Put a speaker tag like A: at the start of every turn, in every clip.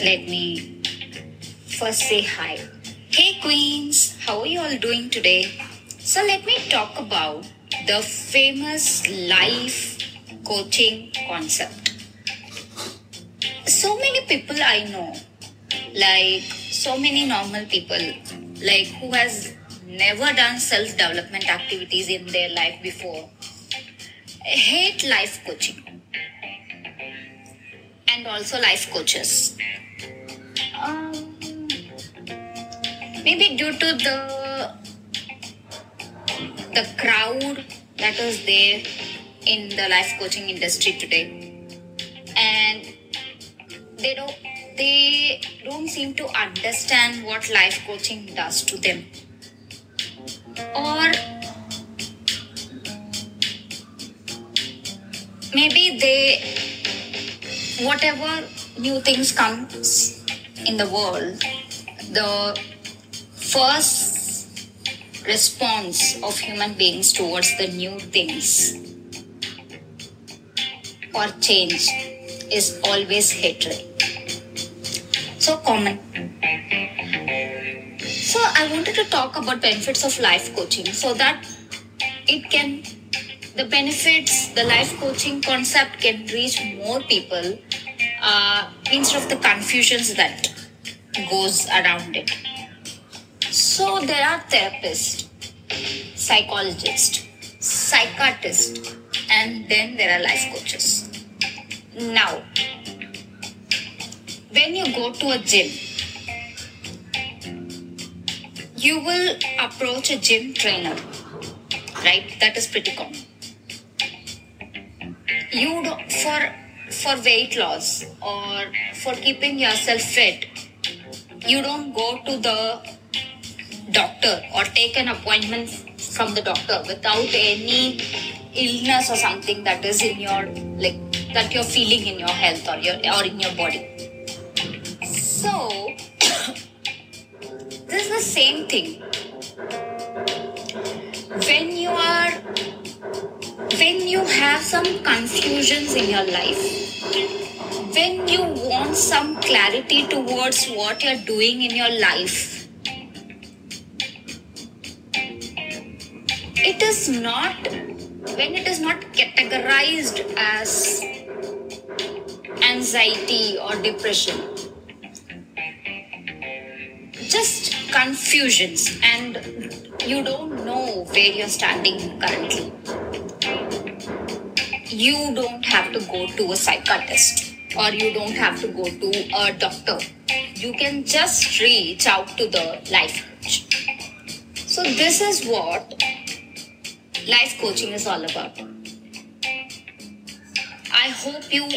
A: let me first say hi. Hey queens, how are you all doing today? So let me talk about the famous life coaching concept. So many people I know, like so many normal people, like who has never done self development activities in their life before, hate life coaching and also life coaches. Um, maybe due to the the crowd that is there in the life coaching industry today, and they don't they don't seem to understand what life coaching does to them, or maybe they whatever new things comes in the world the first response of human beings towards the new things or change is always hatred. So common. So i wanted to talk about benefits of life coaching so that it can the benefits the life coaching concept can reach more people uh, instead of the confusions that goes around it. So there are therapists psychologists psychiatrists and then there are life coaches. Now when you go to a gym you will approach a gym trainer right? That is pretty common you do, for for weight loss or for keeping yourself fit you don't go to the doctor or take an appointment from the doctor without any illness or something that is in your like that you're feeling in your health or your or in your body. So this is the same thing when you have some confusions in your life, when you want some clarity towards what you're doing in your life, it is not, when it is not categorized as anxiety or depression, just confusions and you don't know where you're standing currently you don't have to go to a psychiatrist or you don't have to go to a doctor. You can just reach out to the life coach. So, this is what life coaching is all about. I hope you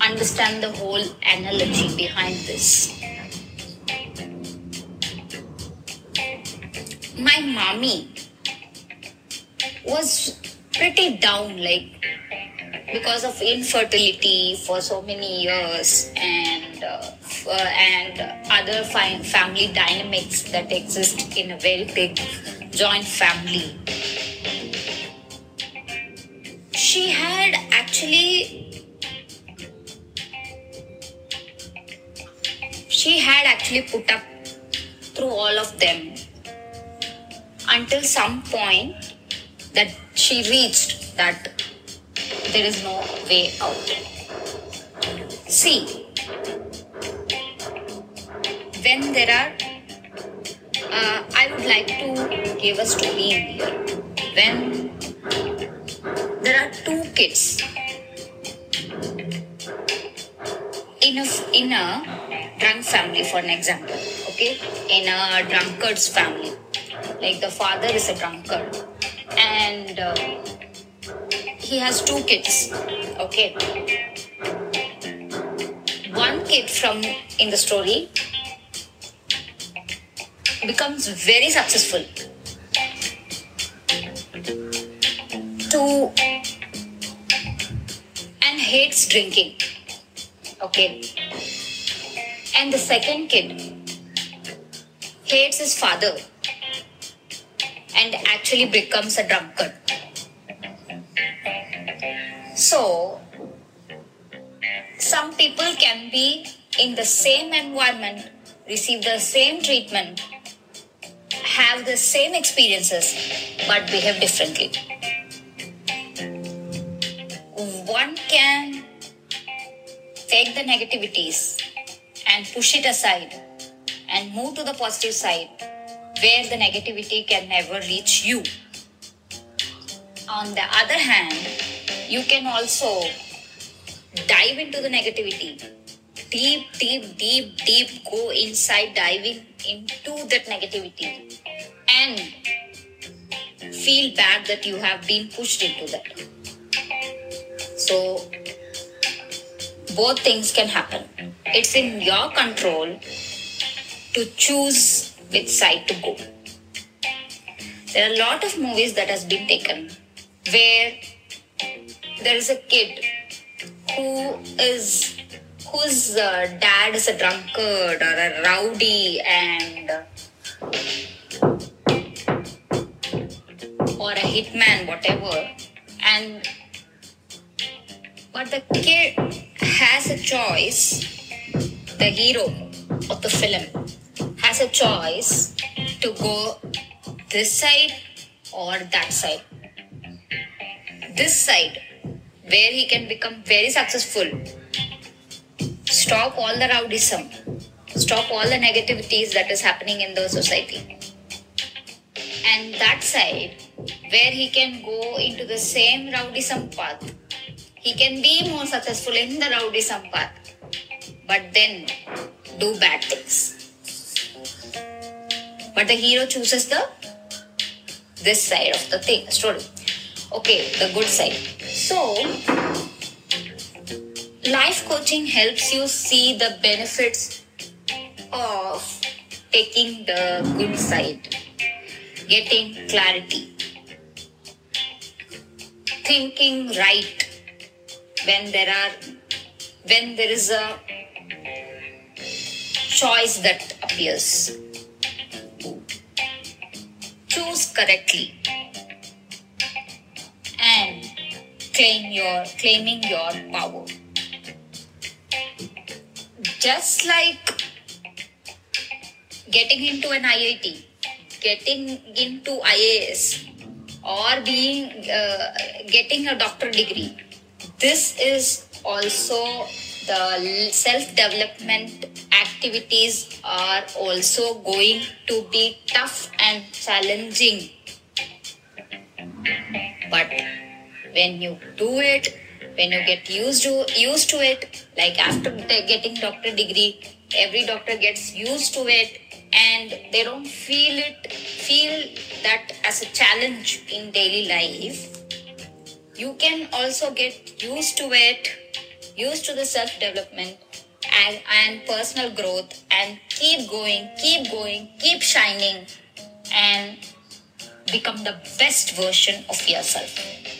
A: understand the whole analogy behind this. My mommy was pretty down, like because of infertility for so many years and uh, uh, and other fi- family dynamics that exist in a very big joint family. She had actually she had actually put up through all of them until some point that she reached that there is no way out. See, when there are, uh, I would like to give a story in here. When there are two kids in a in a drunk family, for an example, okay, in a drunkard's family, like the father is a drunkard and. Uh, he has two kids okay? One kid from in the story becomes very successful to and hates drinking okay? And the second kid hates his father and actually becomes a drunkard so, some people can be in the same environment, receive the same treatment, have the same experiences, but behave differently. One can take the negativities and push it aside and move to the positive side where the negativity can never reach you. On the other hand, you can also dive into the negativity. Deep, deep, deep, deep go inside, diving into that negativity and feel bad that you have been pushed into that. So, both things can happen. It's in your control to choose which side to go. There are a lot of movies that has been taken where there is a kid who is whose uh, dad is a drunkard or a rowdy and or a hitman whatever. And but the kid has a choice. The hero of the film has a choice to go this side or that side. This side where he can become very successful. Stop all the rowdyism. Stop all the negativities that is happening in the society. And that side where he can go into the same rowdyism path. He can be more successful in the rowdyism path. But then do bad things. But the hero chooses the this side of the thing story. Okay the good side so life coaching helps you see the benefits of taking the good side getting clarity thinking right when there are when there is a choice that appears. Choose correctly claim your claiming your power. Just like getting into an iit getting into ias or being uh, getting a doctor degree this is also the self development activities are also going to be tough and challenging. But when you do it when you get used to used to it like after getting doctor degree every doctor gets used to it and they don't feel it feel that as a challenge in daily life. You can also get used to it used to the self development and, and personal growth and keep going keep going keep shining and become the best version of yourself